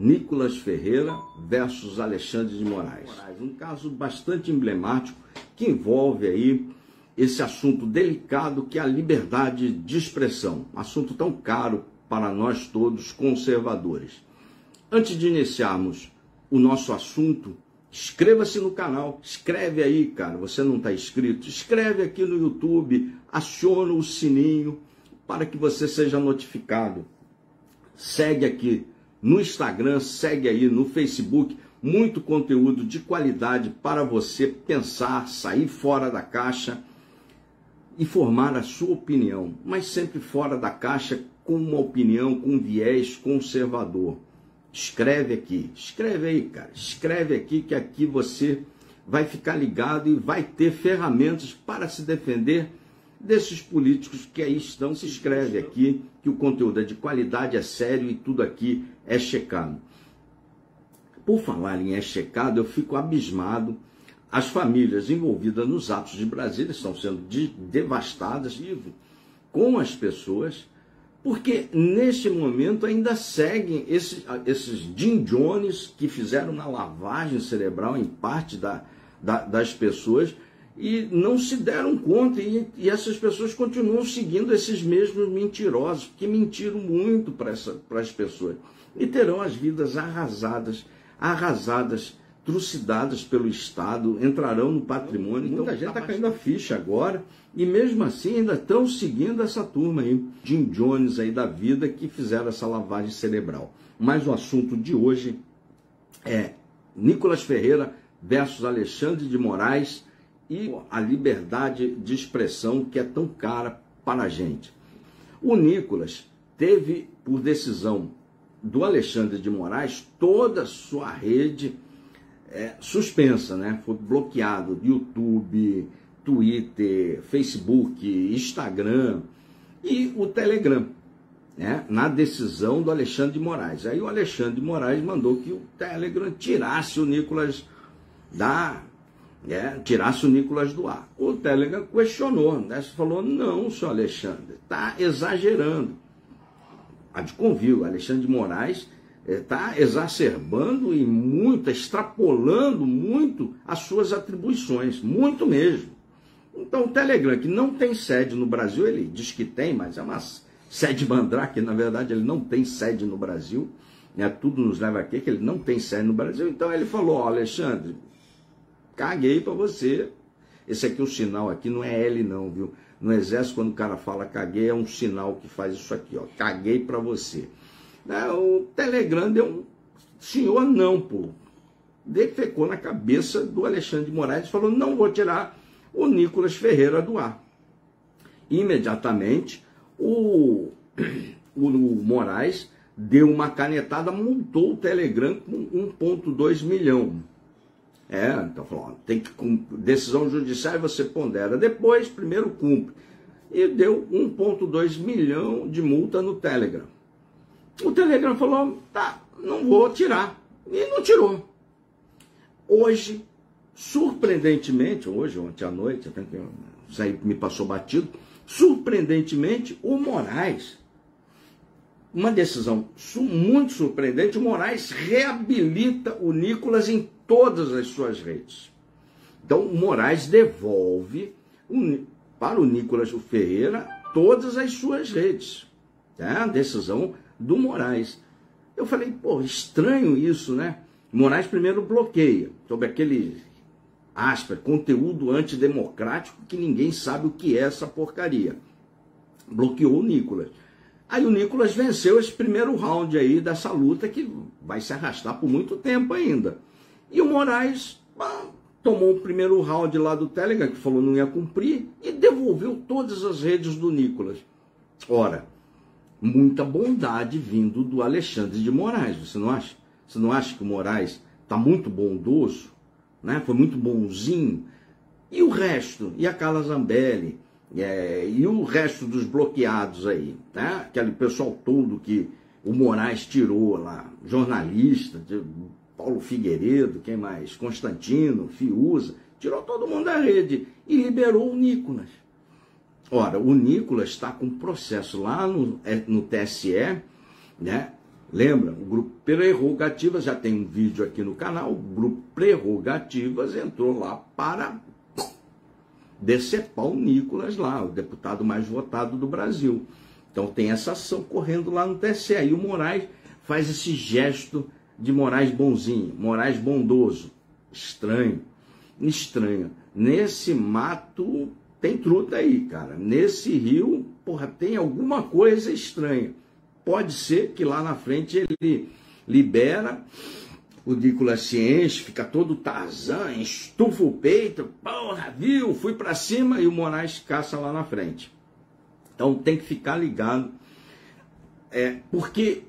Nicolas Ferreira versus Alexandre de Moraes. Um caso bastante emblemático que envolve aí esse assunto delicado que é a liberdade de expressão, assunto tão caro para nós todos conservadores. Antes de iniciarmos o nosso assunto, inscreva-se no canal, escreve aí, cara, você não está inscrito, escreve aqui no YouTube, aciona o sininho para que você seja notificado. Segue aqui no Instagram, segue aí no Facebook, muito conteúdo de qualidade para você pensar, sair fora da caixa e formar a sua opinião, mas sempre fora da caixa com uma opinião com viés conservador. Escreve aqui, escreve aí, cara, escreve aqui que aqui você vai ficar ligado e vai ter ferramentas para se defender desses políticos que aí estão. Se escreve aqui que o conteúdo é de qualidade, é sério e tudo aqui é checado. Por falar em é checado, eu fico abismado. As famílias envolvidas nos atos de Brasília estão sendo de, devastadas vivo, com as pessoas, porque neste momento ainda seguem esses, esses Jim Jones que fizeram uma lavagem cerebral em parte da, da, das pessoas e não se deram conta, e, e, essas pessoas continuam seguindo esses mesmos mentirosos, que mentiram muito para as pessoas, e terão as vidas arrasadas, arrasadas, trucidadas pelo Estado, entrarão no patrimônio. Então, muita gente está caindo a ficha agora, e mesmo assim ainda estão seguindo essa turma aí, Jim Jones aí da vida, que fizeram essa lavagem cerebral. Mas o assunto de hoje é Nicolas Ferreira versus Alexandre de Moraes, e a liberdade de expressão que é tão cara para a gente. O Nicolas teve, por decisão do Alexandre de Moraes, toda a sua rede é, suspensa, né? Foi bloqueado YouTube, Twitter, Facebook, Instagram e o Telegram, né? Na decisão do Alexandre de Moraes. Aí o Alexandre de Moraes mandou que o Telegram tirasse o Nicolas da né, tirasse o Nicolas do ar. O Telegram questionou, né, falou, não, senhor Alexandre, está exagerando. A de convio, Alexandre de Moraes está eh, exacerbando e muito, extrapolando muito as suas atribuições, muito mesmo. Então o Telegram, que não tem sede no Brasil, ele diz que tem, mas é uma sede mandrake, na verdade ele não tem sede no Brasil, né, tudo nos leva aqui que ele não tem sede no Brasil. Então ele falou, oh, Alexandre, caguei para você. Esse aqui é o sinal aqui, não é L não, viu? No exército, quando o cara fala caguei, é um sinal que faz isso aqui, ó. Caguei para você. Né, o Telegram deu um senhor não, pô. Defecou na cabeça do Alexandre de Moraes e falou, não vou tirar o Nicolas Ferreira do ar. Imediatamente, o, o Moraes deu uma canetada, multou o Telegram com 1,2 milhão. É, então falou, tem que decisão judiciária você pondera depois, primeiro cumpre. E deu 1,2 milhão de multa no Telegram. O Telegram falou, tá, não vou tirar. E não tirou. Hoje, surpreendentemente, hoje, ontem à noite, isso aí me passou batido, surpreendentemente, o Moraes, uma decisão muito surpreendente, o Moraes reabilita o Nicolas em todas as suas redes. Então, o Moraes devolve para o Nicolas Ferreira todas as suas redes. Tá? Decisão do Moraes. Eu falei, pô, estranho isso, né? Moraes primeiro bloqueia sobre aquele aspas, conteúdo antidemocrático que ninguém sabe o que é essa porcaria. Bloqueou o Nicolas. Aí o Nicolas venceu esse primeiro round aí dessa luta que vai se arrastar por muito tempo ainda. E o Moraes tomou o primeiro round lá do Telegram, que falou não ia cumprir, e devolveu todas as redes do Nicolas. Ora, muita bondade vindo do Alexandre de Moraes, você não acha? Você não acha que o Moraes está muito bondoso? Né? Foi muito bonzinho? E o resto? E a Carla Zambelli? É, e o resto dos bloqueados aí? Né? Aquele pessoal todo que o Moraes tirou lá, jornalista, Paulo Figueiredo, quem mais? Constantino, Fiuza, tirou todo mundo da rede e liberou o Nicolas. Ora, o Nicolas está com processo lá no, é, no TSE, né? Lembra? O grupo Prerrogativas, já tem um vídeo aqui no canal, o grupo Prerrogativas entrou lá para decepar o Nicolas lá, o deputado mais votado do Brasil. Então tem essa ação correndo lá no TSE. E o Moraes faz esse gesto de Moraes bonzinho, Moraes bondoso. Estranho, estranho. Nesse mato tem truta aí, cara. Nesse rio, porra, tem alguma coisa estranha. Pode ser que lá na frente ele libera, o Nicolas enche, fica todo Tarzan, estufa o peito, porra, viu? Fui para cima e o Moraes caça lá na frente. Então tem que ficar ligado, é, porque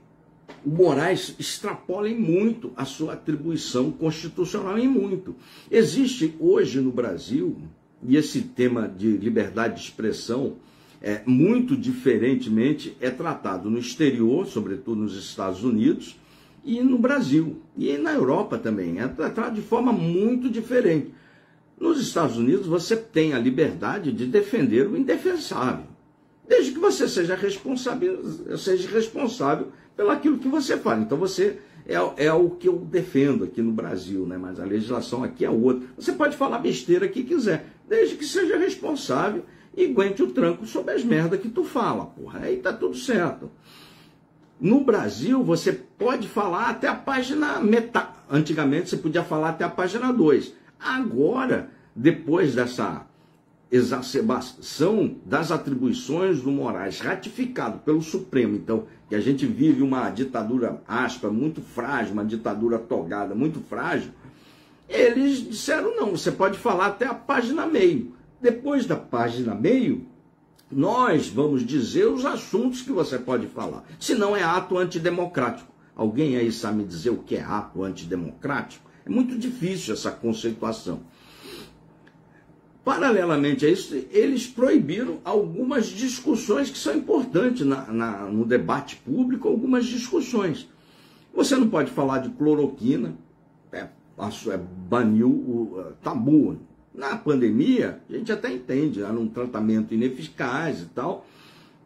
o Moraes extrapola em muito a sua atribuição constitucional, em muito. Existe hoje no Brasil, e esse tema de liberdade de expressão, é, muito diferentemente é tratado no exterior, sobretudo nos Estados Unidos, e no Brasil, e na Europa também. É tratado de forma muito diferente. Nos Estados Unidos, você tem a liberdade de defender o indefensável, desde que você seja responsável, seja responsável pelo aquilo que você fala. Então, você é, é o que eu defendo aqui no Brasil, né? mas a legislação aqui é outra. Você pode falar besteira que quiser, desde que seja responsável e aguente o tranco sobre as merdas que tu fala, porra. Aí tá tudo certo. No Brasil, você pode falar até a página metade. Antigamente, você podia falar até a página 2. Agora, depois dessa exacerbação das atribuições do Moraes, ratificado pelo Supremo, então, que a gente vive uma ditadura aspa, muito frágil, uma ditadura togada, muito frágil, eles disseram não, você pode falar até a página meio. Depois da página meio, nós vamos dizer os assuntos que você pode falar. Se não é ato antidemocrático. Alguém aí sabe me dizer o que é ato antidemocrático? É muito difícil essa conceituação. Paralelamente a isso, eles proibiram algumas discussões que são importantes na, na, no debate público, algumas discussões. Você não pode falar de cloroquina, é, é, baniu o tabu, na pandemia, a gente até entende, era um tratamento ineficaz e tal.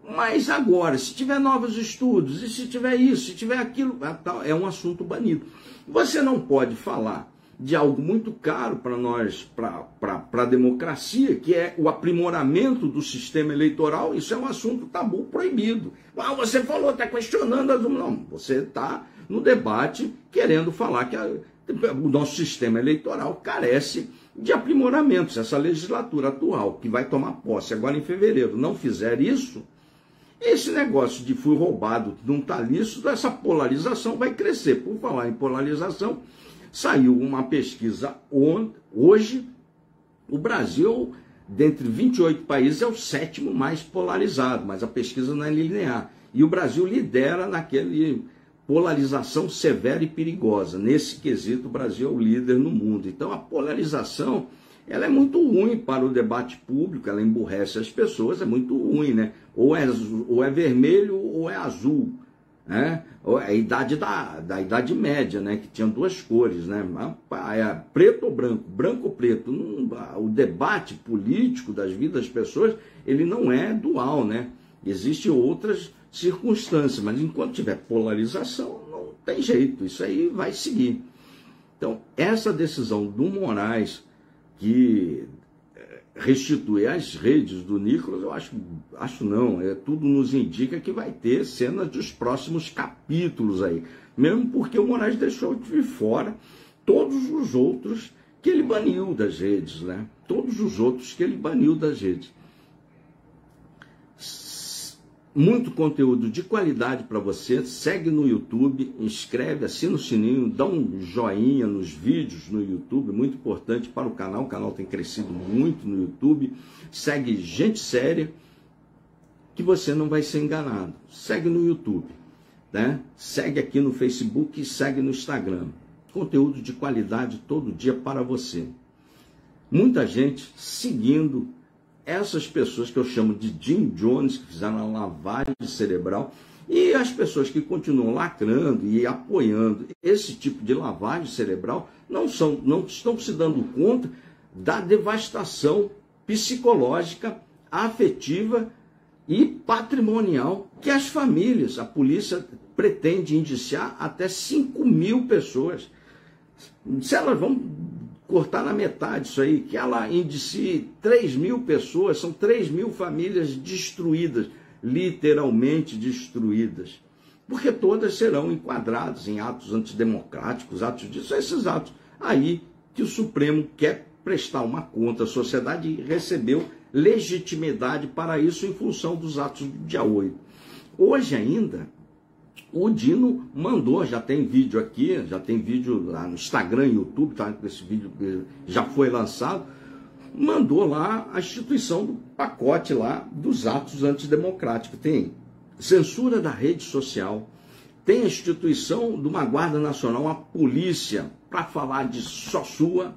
Mas agora, se tiver novos estudos, e se tiver isso, se tiver aquilo, é, é um assunto banido. Você não pode falar de algo muito caro para nós, para a democracia, que é o aprimoramento do sistema eleitoral. Isso é um assunto tabu proibido. Ah, você falou, está questionando as. Não, você está no debate querendo falar que a, o nosso sistema eleitoral carece de aprimoramentos. Essa legislatura atual, que vai tomar posse agora em fevereiro, não fizer isso, esse negócio de fui roubado, não está lícito, essa polarização vai crescer. Por falar em polarização, saiu uma pesquisa hoje, o Brasil, dentre 28 países, é o sétimo mais polarizado, mas a pesquisa não é linear. E o Brasil lidera naquele polarização severa e perigosa. Nesse quesito, o Brasil é o líder no mundo. Então, a polarização ela é muito ruim para o debate público, ela emburrece as pessoas, é muito ruim, né? Ou é, ou é vermelho ou é azul. Né? É a idade da, da Idade Média, né? que tinha duas cores, né? É preto ou branco, branco ou preto. o debate político das vidas das pessoas, ele não é dual, né? Existem outras circunstâncias, mas enquanto tiver polarização, não tem jeito, isso aí vai seguir. Então, essa decisão do Moraes, que eh, restitui as redes do Nicolas, eu acho, acho não, é, tudo nos indica que vai ter cenas dos próximos capítulos aí, mesmo porque o Moraes deixou de fora todos os outros que ele baniu das redes, né? Todos os outros que ele baniu das redes muito conteúdo de qualidade para você. Segue no YouTube, inscreve, assina o sininho, dá um joinha nos vídeos no YouTube, muito importante para o canal. O canal tem crescido muito no YouTube. Segue gente séria que você não vai ser enganado. Segue no YouTube, né? Segue aqui no Facebook e segue no Instagram. Conteúdo de qualidade todo dia para você. Muita gente seguindo essas pessoas que eu chamo de Jim Jones, que fizeram a lavagem cerebral, e as pessoas que continuam lacrando e apoiando esse tipo de lavagem cerebral não, são, não estão se dando conta da devastação psicológica, afetiva e patrimonial que as famílias, a polícia pretende indiciar até 5 mil pessoas. Se elas vão cortar na metade isso aí, que ela indicie 3 mil pessoas, são 3 mil famílias destruídas, literalmente destruídas. Porque todas serão enquadradas em atos antidemocráticos, atos disso, esses atos aí que o Supremo quer prestar uma conta à sociedade e recebeu legitimidade para isso em função dos atos do dia 8. Hoje ainda, o Dino mandou, já tem vídeo aqui, já tem vídeo lá no Instagram, YouTube, tá? Esse vídeo já foi lançado, mandou lá a instituição do pacote lá dos atos antidemocráticos. Tem censura da rede social, tem a instituição de uma Guarda Nacional, a polícia, para falar de só sua,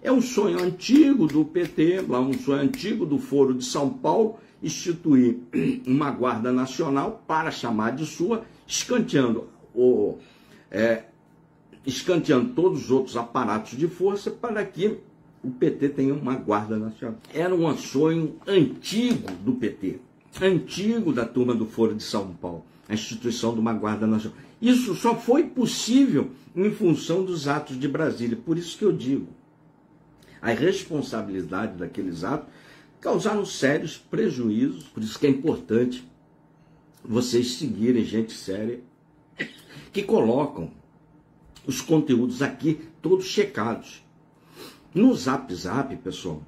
é um sonho antigo do PT, lá um sonho antigo do Foro de São Paulo, instituir uma Guarda Nacional para chamar de sua, escanteando, o, é, escanteando todos os outros aparatos de força para que o PT tenha uma Guarda Nacional. Era um sonho antigo do PT, antigo da turma do Foro de São Paulo, a instituição de uma Guarda Nacional. Isso só foi possível em função dos atos de Brasília. Por isso que eu digo, a responsabilidade daqueles atos causaram sérios prejuízos, por isso que é importante vocês seguirem gente séria que colocam os conteúdos aqui todos checados. No Zap Zap, pessoal,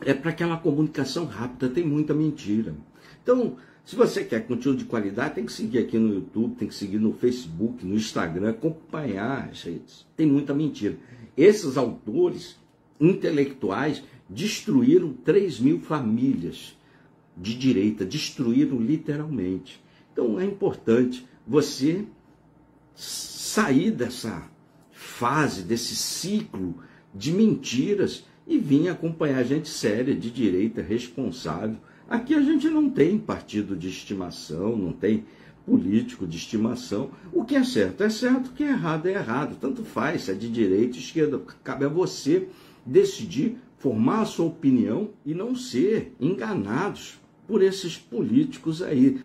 é para aquela comunicação rápida, tem muita mentira. Então, se você quer conteúdo de qualidade, tem que seguir aqui no YouTube, tem que seguir no Facebook, no Instagram, acompanhar as redes. Tem muita mentira. Esses autores intelectuais destruíram 3 mil famílias de direita, destruíram literalmente. Então é importante você sair dessa fase, desse ciclo de mentiras e vir acompanhar gente séria, de direita, responsável. Aqui a gente não tem partido de estimação, não tem político de estimação. O que é certo é certo, o que é errado é errado. Tanto faz se é de direita esquerda. Cabe a você decidir formar a sua opinião e não ser enganados por esses políticos aí.